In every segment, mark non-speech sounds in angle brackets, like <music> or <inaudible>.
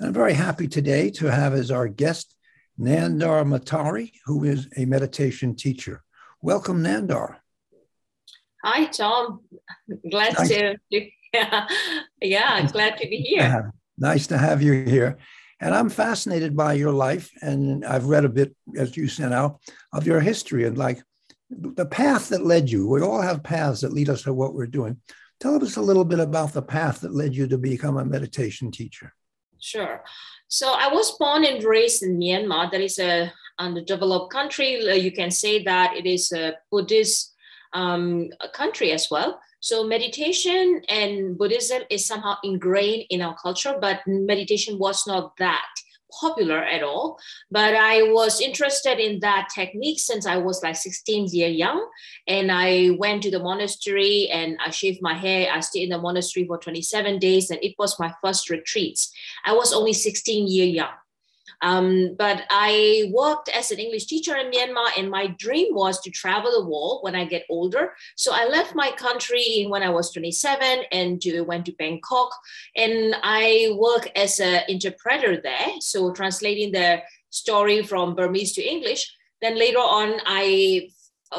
And I'm very happy today to have as our guest Nandar Matari, who is a meditation teacher. Welcome, Nandar. Hi, Tom. Glad nice. to, <laughs> yeah, yeah, glad to be here. Nice to have you here. And I'm fascinated by your life, and I've read a bit, as you sent out, of your history and like the path that led you. We all have paths that lead us to what we're doing. Tell us a little bit about the path that led you to become a meditation teacher. Sure. So I was born and raised in Myanmar. That is a underdeveloped country. Uh, you can say that it is a Buddhist um, country as well. So meditation and Buddhism is somehow ingrained in our culture, but meditation was not that popular at all. But I was interested in that technique since I was like 16 year young. And I went to the monastery and I shaved my hair. I stayed in the monastery for 27 days and it was my first retreats. I was only 16 year young. Um, but I worked as an English teacher in Myanmar, and my dream was to travel the world when I get older. So I left my country when I was 27 and to, went to Bangkok, and I work as an interpreter there, so translating the story from Burmese to English. Then later on, I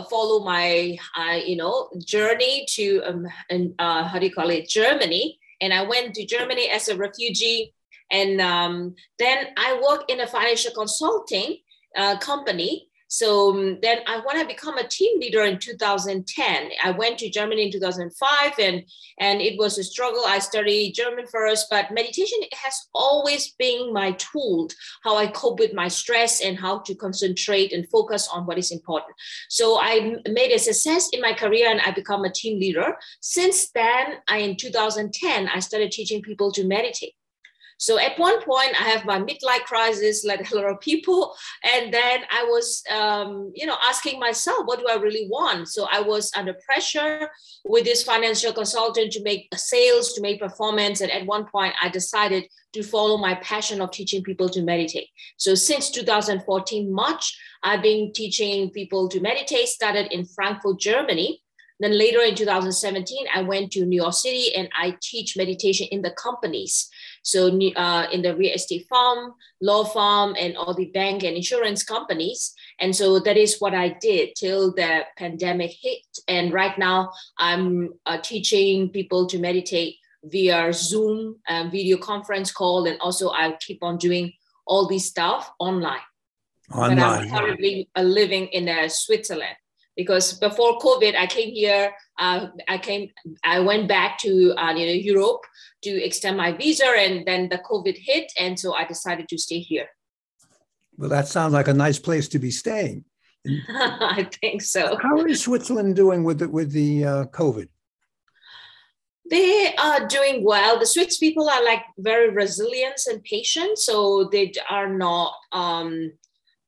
follow my uh, you know journey to um, and, uh, how do you call it Germany, and I went to Germany as a refugee and um, then I work in a financial consulting uh, company. So um, then I want to become a team leader in 2010, I went to Germany in 2005, and and it was a struggle. I studied German first, but meditation has always been my tool, how I cope with my stress and how to concentrate and focus on what is important. So I made a success in my career, and I become a team leader. Since then, I in 2010 I started teaching people to meditate. So at one point, I have my midlife crisis, like a lot of people, and then I was, um, you know, asking myself, what do I really want? So I was under pressure with this financial consultant to make sales, to make performance, and at one point, I decided to follow my passion of teaching people to meditate. So since 2014 March, I've been teaching people to meditate. Started in Frankfurt, Germany. Then later in 2017, I went to New York City and I teach meditation in the companies. So uh, in the real estate firm, law firm, and all the bank and insurance companies. And so that is what I did till the pandemic hit. And right now I'm uh, teaching people to meditate via Zoom, um, video conference call, and also I keep on doing all this stuff online. Online. But I'm currently uh, living in uh, Switzerland because before COVID, I came here. Uh, I came. I went back to uh, you know Europe to extend my visa, and then the COVID hit, and so I decided to stay here. Well, that sounds like a nice place to be staying. <laughs> I think so. How is Switzerland doing with the, with the uh, COVID? They are doing well. The Swiss people are like very resilient and patient, so they are not. Um,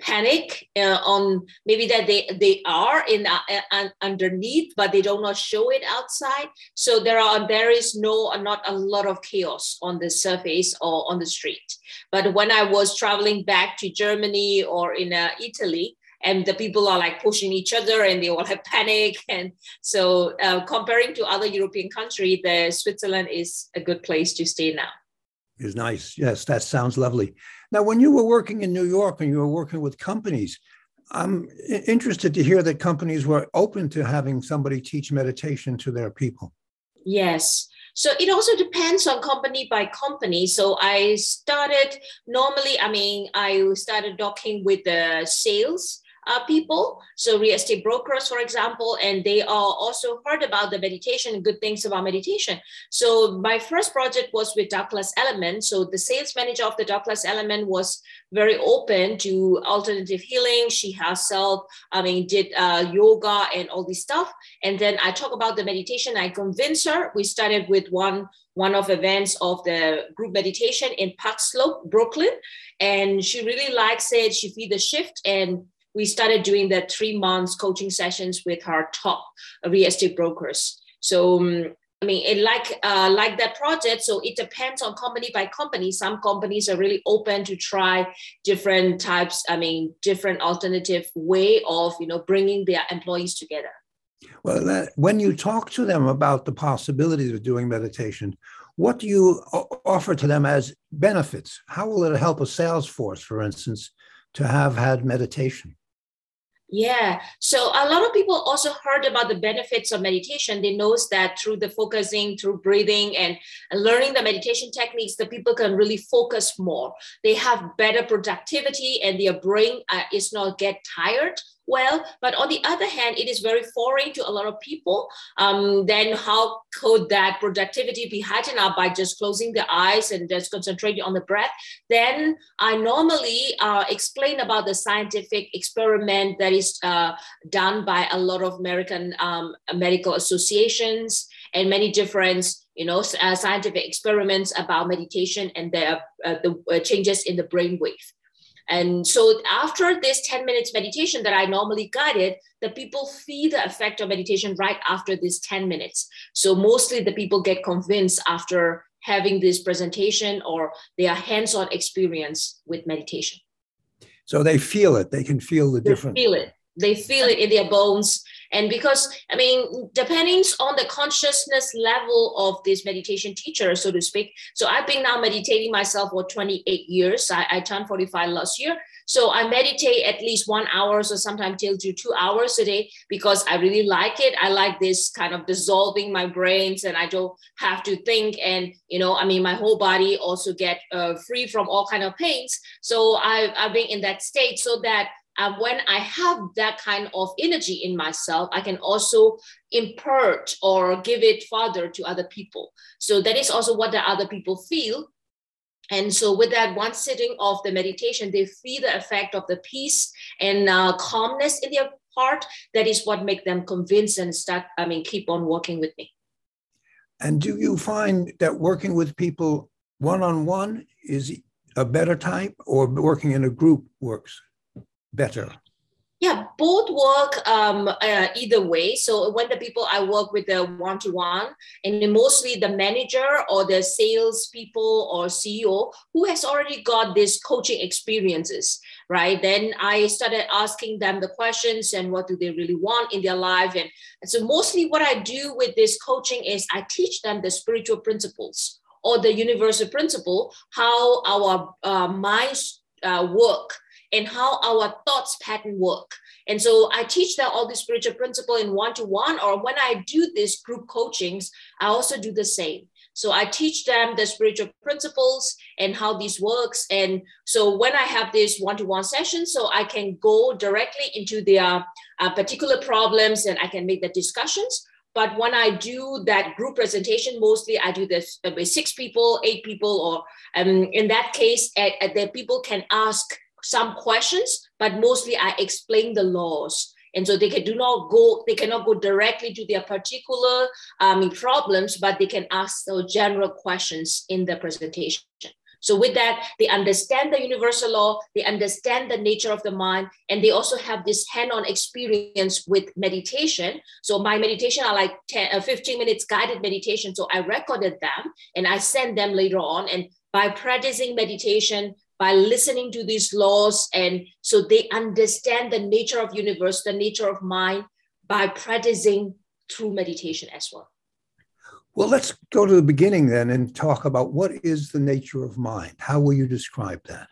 panic uh, on maybe that they they are in uh, uh, underneath but they do not show it outside. So there are there is no not a lot of chaos on the surface or on the street. But when i was traveling back to germany or in uh, italy and the people are like pushing each other and they all have <laughs> panic and so uh, comparing to other european country the switzerland is a good place to stay now. Is nice. Yes that sounds lovely now, when you were working in New York and you were working with companies, I'm interested to hear that companies were open to having somebody teach meditation to their people. Yes. So it also depends on company by company. So I started normally, I mean, I started talking with the sales uh, people, so real estate brokers, for example, and they are also heard about the meditation, good things about meditation. So my first project was with Douglas Elliman. So the sales manager of the Douglas Elliman was very open to alternative healing. She herself, I mean, did uh, yoga and all this stuff. And then I talk about the meditation. I convince her. We started with one one of events of the group meditation in Park Slope, Brooklyn. And she really likes it. She feel the shift and we started doing the three months coaching sessions with our top real estate brokers. So um, I mean, it like uh, like that project. So it depends on company by company. Some companies are really open to try different types. I mean, different alternative way of you know bringing their employees together. Well, that, when you talk to them about the possibilities of doing meditation, what do you offer to them as benefits? How will it help a sales force, for instance, to have had meditation? Yeah. So a lot of people also heard about the benefits of meditation. They knows that through the focusing, through breathing and learning the meditation techniques, the people can really focus more. They have better productivity and their brain uh, is not get tired well. But on the other hand, it is very foreign to a lot of people. Um, then how could that productivity be heightened up by just closing the eyes and just concentrating on the breath? Then I normally uh, explain about the scientific experiment that is uh, done by a lot of American um, medical associations and many different you know uh, scientific experiments about meditation and the, uh, the uh, changes in the brain wave and so after this 10 minutes meditation that I normally guided, the people feel the effect of meditation right after this 10 minutes. So mostly the people get convinced after having this presentation or their hands-on experience with meditation. So they feel it. They can feel the difference. Feel it. They feel it in their bones. And because, I mean, depending on the consciousness level of this meditation teacher, so to speak. So I've been now meditating myself for 28 years. I, I turned 45 last year. So I meditate at least one hour or sometimes till to two hours a day because I really like it. I like this kind of dissolving my brains and I don't have to think. And, you know, I mean, my whole body also get uh, free from all kind of pains. So I, I've been in that state so that and when I have that kind of energy in myself, I can also impart or give it further to other people. So that is also what the other people feel. And so, with that one sitting of the meditation, they feel the effect of the peace and uh, calmness in their heart. That is what make them convince and start. I mean, keep on working with me. And do you find that working with people one on one is a better type, or working in a group works? Better? Yeah, both work um, uh, either way. So when the people I work with the one to one, and mostly the manager or the sales people or CEO who has already got this coaching experiences, right? Then I started asking them the questions and what do they really want in their life, and, and so mostly what I do with this coaching is I teach them the spiritual principles or the universal principle, how our uh, minds uh, work and how our thoughts pattern work. And so I teach them all the spiritual principle in one-to-one, or when I do this group coachings, I also do the same. So I teach them the spiritual principles and how this works. And so when I have this one-to-one session, so I can go directly into their uh, particular problems and I can make the discussions. But when I do that group presentation, mostly I do this with six people, eight people, or um, in that case, uh, the people can ask some questions, but mostly I explain the laws. And so they can do not go, they cannot go directly to their particular um, problems, but they can ask those general questions in the presentation. So with that, they understand the universal law, they understand the nature of the mind, and they also have this hand-on experience with meditation. So my meditation are like 10, uh, 15 minutes guided meditation. So I recorded them and I send them later on. And by practicing meditation, by listening to these laws and so they understand the nature of universe the nature of mind by practicing through meditation as well. Well let's go to the beginning then and talk about what is the nature of mind? How will you describe that?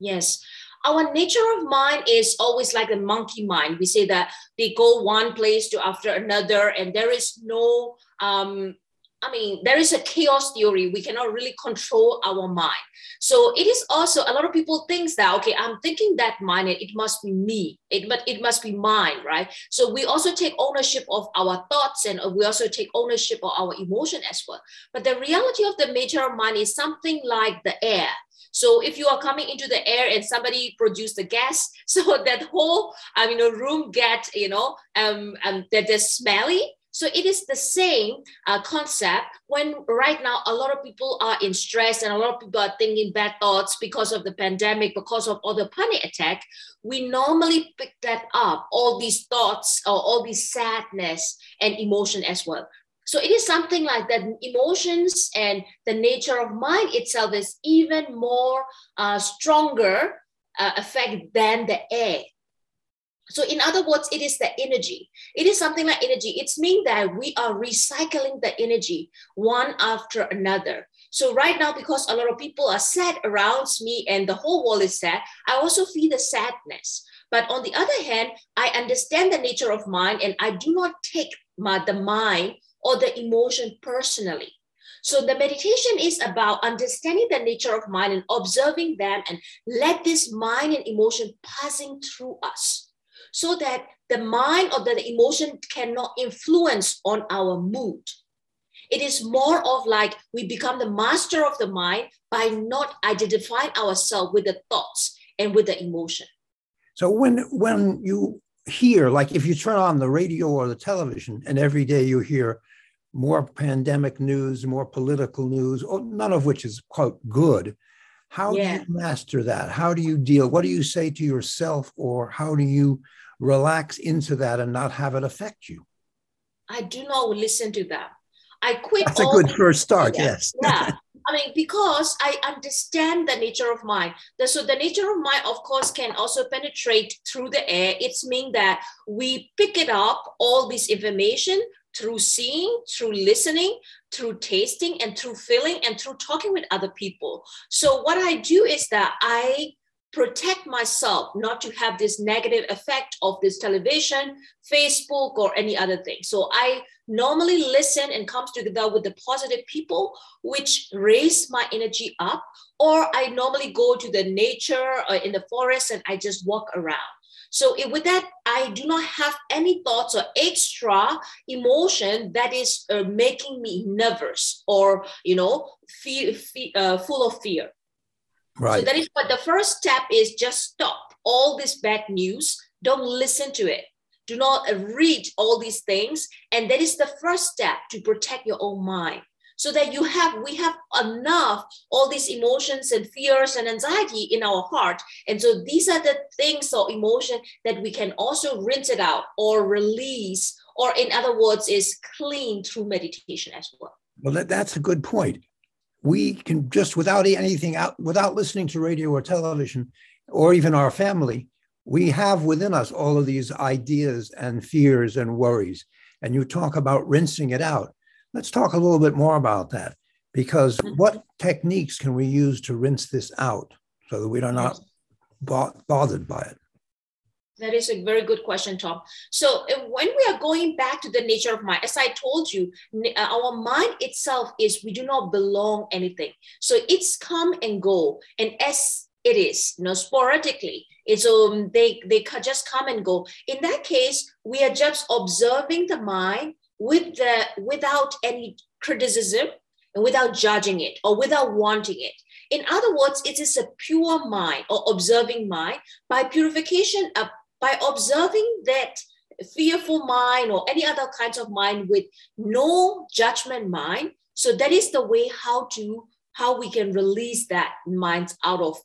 Yes. Our nature of mind is always like a monkey mind. We say that they go one place to after another and there is no um, I mean, there is a chaos theory. We cannot really control our mind. So it is also a lot of people think that okay, I'm thinking that mind, it must be me. It but it must be mine, right? So we also take ownership of our thoughts, and we also take ownership of our emotion as well. But the reality of the of mind is something like the air. So if you are coming into the air and somebody produced the gas, <laughs> so that whole I mean, a room get you know um, um that is smelly So it is the same uh, concept when right now a lot of people are in stress and a lot of people are thinking bad thoughts because of the pandemic, because of all the panic attack. We normally pick that up, all these thoughts or all these sadness and emotion as well. So it is something like that. Emotions and the nature of mind itself is even more uh, stronger uh, effect than the air. So in other words, it is the energy. It is something like energy. It's mean that we are recycling the energy one after another. So right now, because a lot of people are sad around me and the whole world is sad, I also feel the sadness. But on the other hand, I understand the nature of mind and I do not take my, the mind or the emotion personally. So the meditation is about understanding the nature of mind and observing them and let this mind and emotion passing through us so that the mind or the emotion cannot influence on our mood. It is more of like we become the master of the mind by not identifying ourselves with the thoughts and with the emotion. So when when you hear, like if you turn on the radio or the television, and every day you hear more pandemic news, more political news, oh, none of which is quite good. How yeah. do you master that? How do you deal? What do you say to yourself, or how do you relax into that and not have it affect you? I do not listen to that. I quit. That's a good first start. Yes. Yeah. I mean, because I understand the nature of mind. so the nature of mind, of course, can also penetrate through the air. It's mean that we pick it up all this information through seeing, through listening, through tasting, and through feeling, and through talking with other people. So what I do is that I protect myself not to have this negative effect of this television, Facebook, or any other thing. So I normally listen and comes together with the positive people, which raise my energy up. Or I normally go to the nature uh, in the forest and I just walk around. So with that, I do not have any thoughts or extra emotion that is uh, making me nervous or you know fear uh, full of fear. Right. So that is what the first step is. Just stop all this bad news. Don't listen to it. Do not uh, read all these things, and that is the first step to protect your own mind so that you have we have enough all these emotions and fears and anxiety in our heart and so these are the things or emotion that we can also rinse it out or release or in other words is clean through meditation as well well that, that's a good point we can just without anything out without listening to radio or television or even our family we have within us all of these ideas and fears and worries and you talk about rinsing it out Let's talk a little bit more about that because mm-hmm. what techniques can we use to rinse this out so that we are not bo- bothered by it? That is a very good question, Tom. So, when we are going back to the nature of mind, as I told you, uh, our mind itself is we do not belong anything. So it's come and go, and as it is, you know, sporadically, it's um they they just come and go. In that case, we are just observing the mind with the without any criticism and without judging it or without wanting it. In other words, it is a pure mind or observing mind by purification, uh, by observing that fearful mind or any other kinds of mind with no judgment mind. So that is the way how to how we can release that mind out of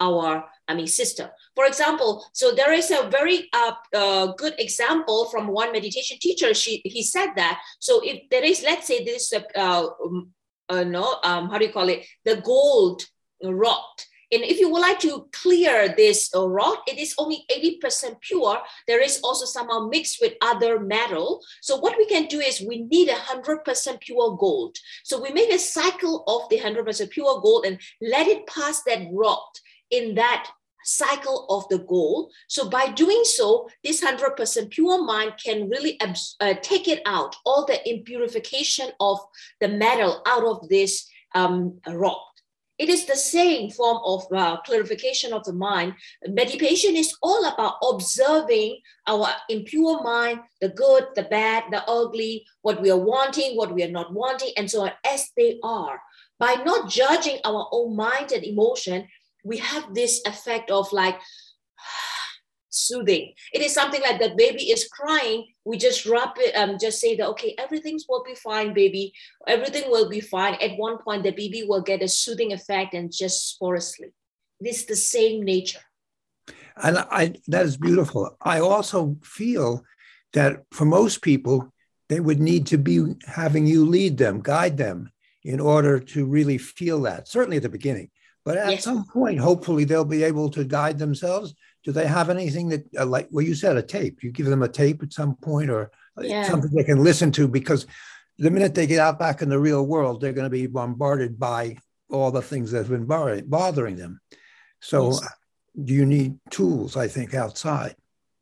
our I mean system. For example, so there is a very uh, uh, good example from one meditation teacher. She he said that. So if there is, let's say this, uh, um, uh, no, um, how do you call it? The gold rod. And if you would like to clear this uh, rod, it is only 80% pure. There is also somehow mixed with other metal. So what we can do is we need a 100% pure gold. So we make a cycle of the 100% pure gold and let it pass that rod in that cycle of the gold. So by doing so, this 100% pure mind can really uh, take it out, all the impurification of the metal out of this um, rock. It is the same form of uh, clarification of the mind. Meditation is all about observing our impure mind, the good, the bad, the ugly, what we are wanting, what we are not wanting, and so on, as they are. By not judging our own mind and emotion, we have this effect of like soothing. It is something like the baby is crying. We just rub it, um, just say that, okay, everything will be fine, baby. Everything will be fine. At one point, the baby will get a soothing effect and just fall asleep. It is the same nature. And I that is beautiful. I also feel that for most people, they would need to be having you lead them, guide them in order to really feel that, certainly at the beginning. But at yes. some point, hopefully, they'll be able to guide themselves. Do they have anything that, uh, like, well, you said a tape? You give them a tape at some point or uh, yeah. something they can listen to because the minute they get out back in the real world, they're going to be bombarded by all the things that have been bothering them. So, yes. do you need tools, I think, outside?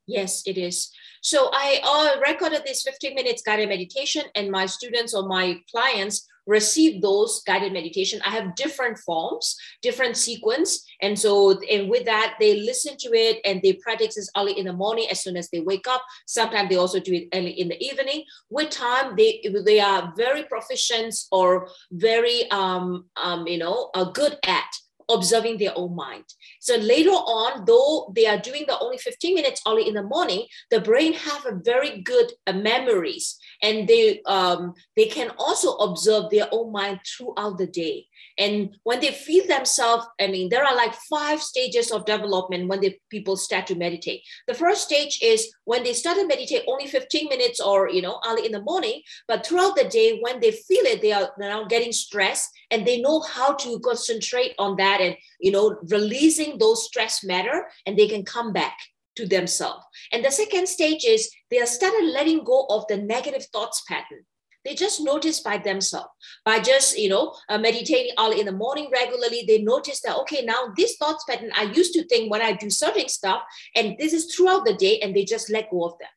Yes, it is. So I uh, recorded this 15 minutes guided meditation, and my students or my clients receive those guided meditation. I have different forms, different sequence. And so and with that, they listen to it and they practice this early in the morning as soon as they wake up. Sometimes they also do it early in the evening. With time, they, they are very proficient or very, um, um, you know, uh, good at observing their own mind. So later on, though they are doing the only 15 minutes early in the morning, the brain have a very good uh, memories and they um, they can also observe their own mind throughout the day. And when they feel themselves, I mean, there are like five stages of development when the people start to meditate. The first stage is when they start to meditate only 15 minutes or, you know, early in the morning, but throughout the day, when they feel it, they are now getting stressed and they know how to concentrate on that and, you know, releasing those stress matter and they can come back to themselves. And the second stage is they are started letting go of the negative thoughts pattern they just notice by themselves. By just you know uh, meditating early in the morning regularly they notice that okay now this thoughts pattern i used to think when i do certain stuff and this is throughout the day and they just let go of them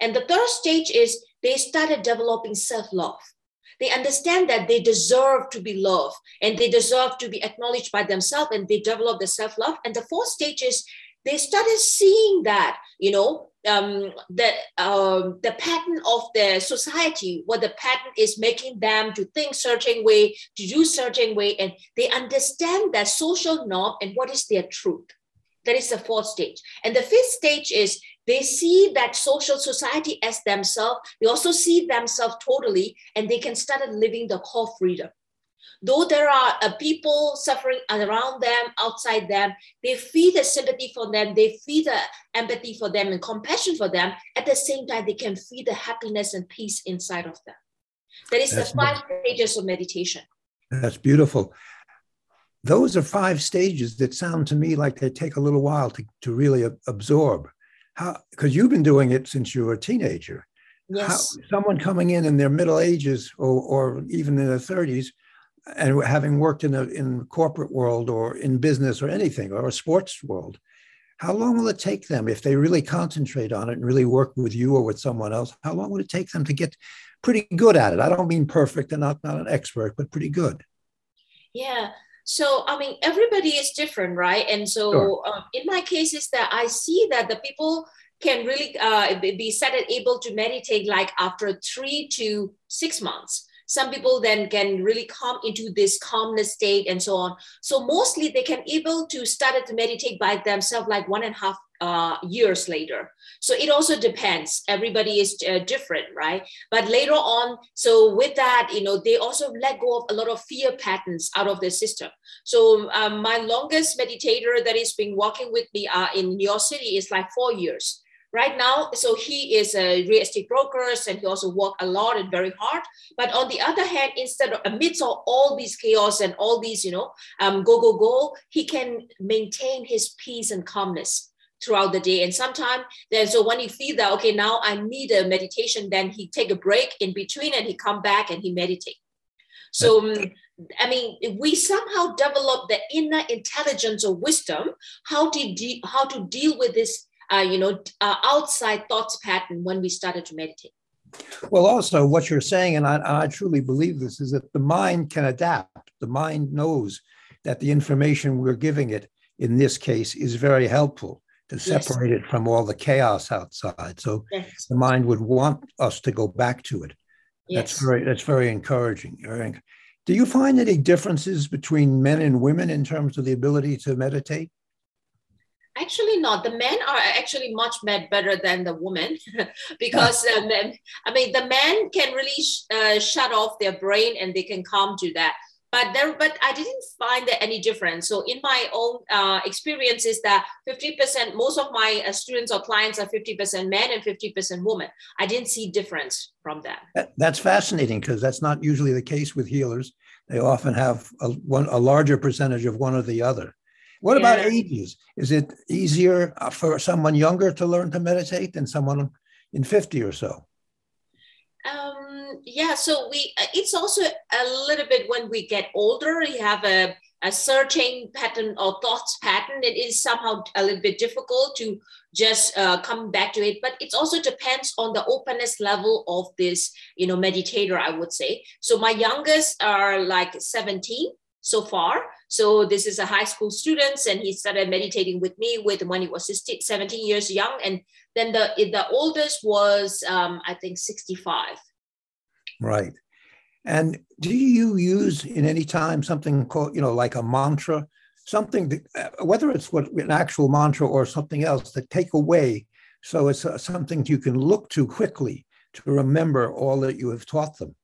and the third stage is they started developing self-love. They understand that they deserve to be loved and they deserve to be acknowledged by themselves and they develop the self-love. And the fourth stage is they started seeing that you know um, the um, the pattern of the society, what the pattern is making them to think certain way, to do certain way, and they understand that social norm and what is their truth. That is the fourth stage. And the fifth stage is they see that social society as themselves. They also see themselves totally, and they can start living the core freedom though there are uh, people suffering around them, outside them, they feel the sympathy for them, they feel the empathy for them and compassion for them. At the same time, they can feel the happiness and peace inside of them. That is That's the five stages of meditation. That's beautiful. Those are five stages that sound to me like they take a little while to, to really absorb. How because you've been doing it since you were a teenager. Yes. How, someone coming in in their middle ages or, or even in their 30s and having worked in a in corporate world or in business or anything or a sports world how long will it take them if they really concentrate on it and really work with you or with someone else? How long would it take them to get pretty good at it? I don't mean perfect and not, not an expert but pretty good. Yeah. So i mean everybody is different right? And so sure. um, in my case is that i see that the people can really uh, be set and able to meditate like after three to six months some people then can really come into this calmness state and so on. So mostly they can able to start to meditate by themselves like one and a half uh, years later. So it also depends. Everybody is uh, different, right? But later on, so with that, you know, they also let go of a lot of fear patterns out of the system. So um, my longest meditator that has been working with me uh, in New York City is like four years right now so he is a real estate broker and he also work a lot and very hard. But on the other hand instead of amidst of all these chaos and all these you know um, go go go he can maintain his peace and calmness throughout the day. And sometimes then so when he feel that okay now i need a meditation then he take a break in between and he come back and he meditate. So um, I mean, we somehow develop the inner intelligence or wisdom how to de- how to deal with this uh, you know, uh, outside thoughts pattern when we started to meditate. Well, also, what you're saying, and I, I, truly believe this, is that the mind can adapt. The mind knows that the information we're giving it, in this case, is very helpful to separate yes. it from all the chaos outside. So yes. the mind would want us to go back to it. Yes. That's very that's very encouraging. Do you find any differences between men and women in terms of the ability to meditate? Actually, not. The men are actually much better than the women <laughs> because um, I mean the men can really sh- uh, shut off their brain and they can come to that. But there, but I didn't find any difference. So in my own uh, experience, is that fifty percent. Most of my uh, students or clients are fifty percent men and fifty percent women. I didn't see difference from that. that that's fascinating because that's not usually the case with healers. They often have a, one a larger percentage of one or the other. What yeah. about ages? Is it easier uh, for someone younger to learn to meditate than someone in 50 or so? Um, yeah, so we uh, it's also a little bit when we get older, you have a, a searching pattern or thoughts pattern. It is somehow a little bit difficult to just uh, come back to it, but it also depends on the openness level of this, you know, meditator, I would say. So my youngest are like 17 so far. So this is a high school student, and he started meditating with me with when he was 16, 17 years young, and then the the oldest was um, I think 65. Right. And do you use in any time something called you know like a mantra, something that, uh, whether it's what an actual mantra or something else that take away, so it's uh, something you can look to quickly to remember all that you have taught them.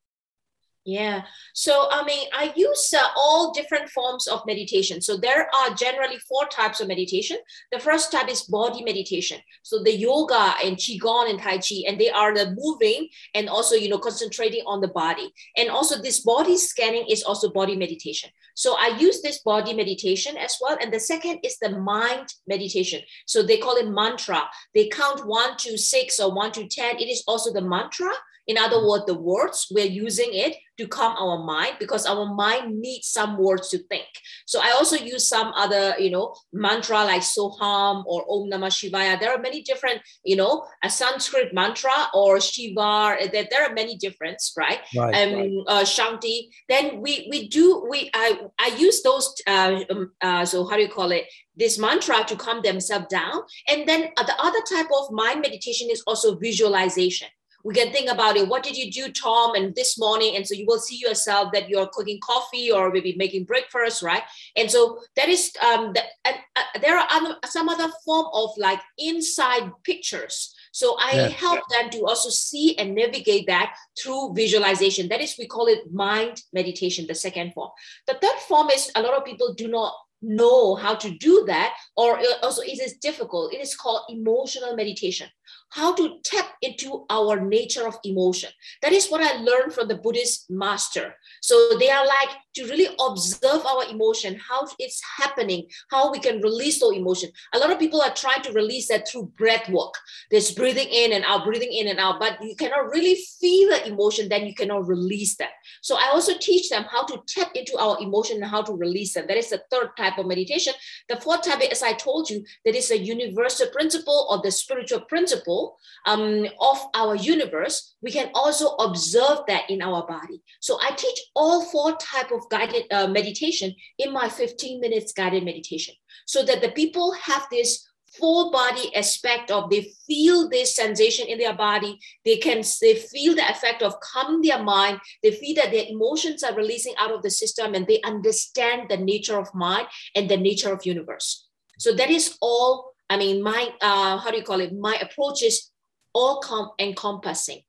Yeah. So, I mean, I use uh, all different forms of meditation. So, there are generally four types of meditation. The first type is body meditation. So, the yoga and Qigong and Tai Chi, and they are the moving and also, you know, concentrating on the body. And also, this body scanning is also body meditation. So, I use this body meditation as well. And the second is the mind meditation. So, they call it mantra. They count one to six or one to 10. It is also the mantra in other words, the words, we're using it to calm our mind because our mind needs some words to think. So I also use some other, you know, mantra like Soham or Om Namah Shivaya. There are many different, you know, a Sanskrit mantra or Shiva. There, there are many different, right? right, um, right. Uh, Shanti. Then we we do we I I use those. Uh, um, uh, so how do you call it? This mantra to calm themselves down. And then the other type of mind meditation is also visualization we can think about it. What did you do, Tom, and this morning? And so you will see yourself that you're cooking coffee or maybe making breakfast, right? And so that is um, the, and uh, there are other, some other form of like inside pictures. So I yeah, help them to also see and navigate that through visualization. That is, we call it mind meditation, the second form. The third form is a lot of people do not know how to do that, or uh, also it is difficult. It is called emotional meditation how to tap into our nature of emotion. That is what I learned from the Buddhist master. So they are like to really observe our emotion, how it's happening, how we can release those emotion. A lot of people are trying to release that through breath work. There's breathing in and out, breathing in and out, but you cannot really feel the emotion, then you cannot release that. So I also teach them how to tap into our emotion and how to release them. That is the third type of meditation. The fourth type, as I told you, that is a universal principle or the spiritual principle um, of our universe. We can also observe that in our body. So I teach all four type of guided uh, meditation in my 15 minutes guided meditation. So that the people have this full body aspect of they feel this sensation in their body. They can they feel the effect of calming their mind. They feel that their emotions are releasing out of the system and they understand the nature of mind and the nature of universe. So that is all i mean my uh, how do you call it? My approach is all com- encompassing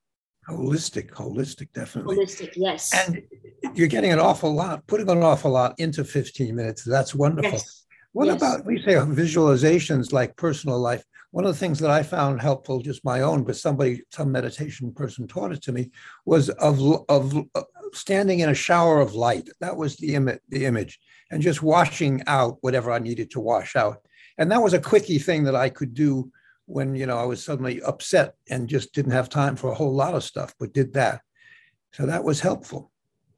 holistic holistic definitely. Holistic yes. And you're getting an awful lot putting an awful lot into 15 minutes. That's wonderful. Yes. what yes. about we say visualizations like personal life. One of the things that i found helpful just my own but somebody some meditation person taught it to me was of of standing in a shower of light. That was the, Im- the image. And just washing out whatever i needed to wash out. And that was a quickie thing that i could do when you know I was suddenly upset and just didn't have time for a whole lot of stuff, but did that. So that was helpful.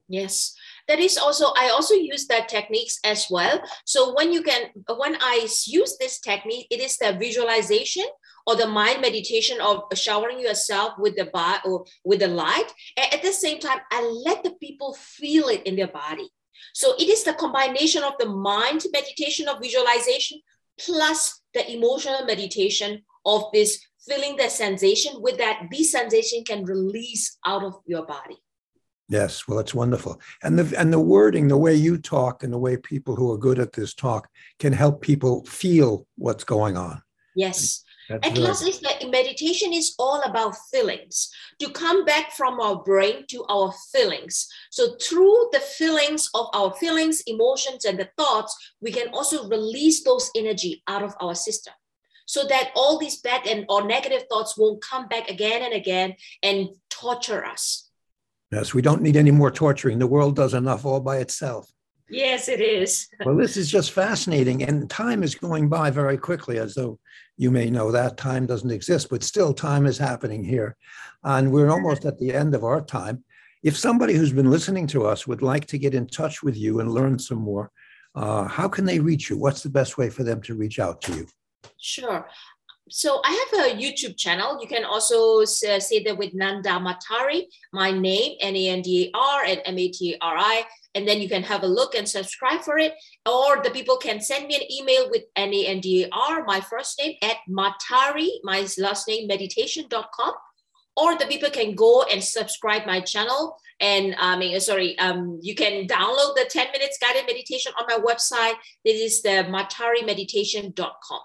Yes, that is also I also use that techniques as well. So when you can when I use this technique, it is the visualization or the mind meditation of showering yourself with the body or with the light. At the same time, I let the people feel it in their body. So it is the combination of the mind meditation of visualization plus the emotional meditation of this feeling the sensation with that this sensation can release out of your body Yes, well, it's wonderful, and the and the wording, the way you talk, and the way people who are good at this talk can help people feel what's going on. Yes, That's and lastly, meditation is all about feelings. To come back from our brain to our feelings. So through the feelings of our feelings, emotions, and the thoughts, we can also release those energy out of our system so that all these bad and or negative thoughts won't come back again and again and torture us. Yes, we don't need any more torturing. The world does enough all by itself. Yes, it is. <laughs> well, this is just fascinating. And time is going by very quickly, as though you may know that time doesn't exist, but still time is happening here. And we're almost at the end of our time. If somebody who's been listening to us would like to get in touch with you and learn some more, uh, how can they reach you? What's the best way for them to reach out to you? Sure so I have a YouTube channel. You can also uh, say that with Nandar Matari, my name, N-A-N-D-A-R and M-A-T-R-I. And then you can have a look and subscribe for it. Or the people can send me an email with N-A-N-D-A-R, my first name, at Matari, my last name, meditation.com. Or the people can go and subscribe my channel. And uh, I mean, uh, sorry, um, you can download the 10 minutes guided meditation on my website. This is the matarimeditation.com.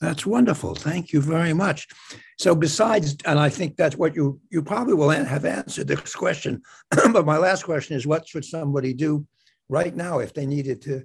That's wonderful. Thank you very much. So, besides, and I think that's what you you probably will have answered this question. <clears throat> but my last question is, what should somebody do right now if they needed to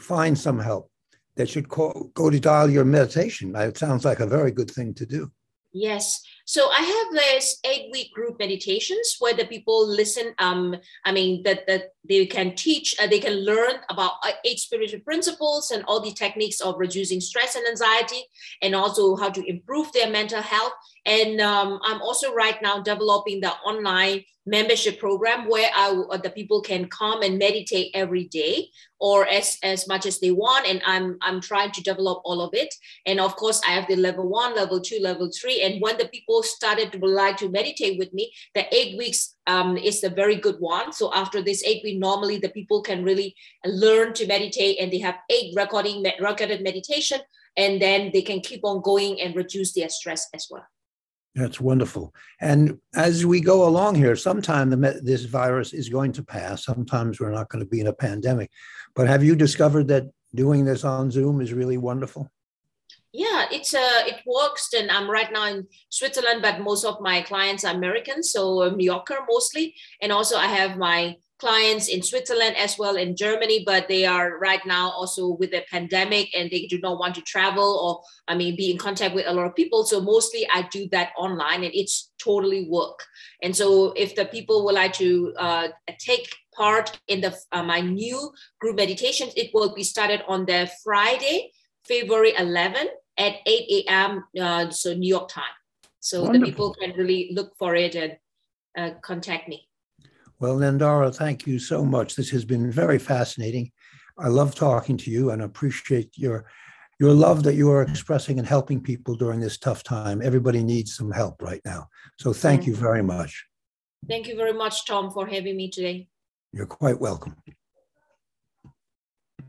find some help? They should call, go to dial your meditation. It sounds like a very good thing to do. Yes. So I have this eight week group meditations where the people listen. Um, I mean that that they can teach, uh, they can learn about uh, eight spiritual principles and all the techniques of reducing stress and anxiety, and also how to improve their mental health. And um, I'm also right now developing the online membership program where I, uh, the people can come and meditate every day or as, as much as they want. And I'm, I'm trying to develop all of it. And of course, I have the level one, level two, level three. And when the people started to like to meditate with me, the eight weeks um, is a very good one. So after this eight week, normally the people can really learn to meditate and they have eight recording, recorded meditation. And then they can keep on going and reduce their stress as well. That's wonderful. And as we go along here, sometime the, this virus is going to pass. Sometimes we're not going to be in a pandemic. But have you discovered that doing this on Zoom is really wonderful? Yeah, it's uh, it works. And I'm right now in Switzerland, but most of my clients are american so New Yorker mostly. And also, I have my clients in Switzerland as well in Germany, but they are right now also with the pandemic and they do not want to travel or I mean be in contact with a lot of people. So mostly I do that online and it's totally work. And so if the people would like to uh, take part in the uh, my new group meditations, it will be started on the Friday, February 11 at 8 a.m. Uh, so New York time. So Wonderful. the people can really look for it and uh, contact me. Well, Nandara, thank you so much. This has been very fascinating. I love talking to you and appreciate your your love that you are expressing and helping people during this tough time. Everybody needs some help right now. So thank you very much. Thank you very much, Tom, for having me today. You're quite welcome.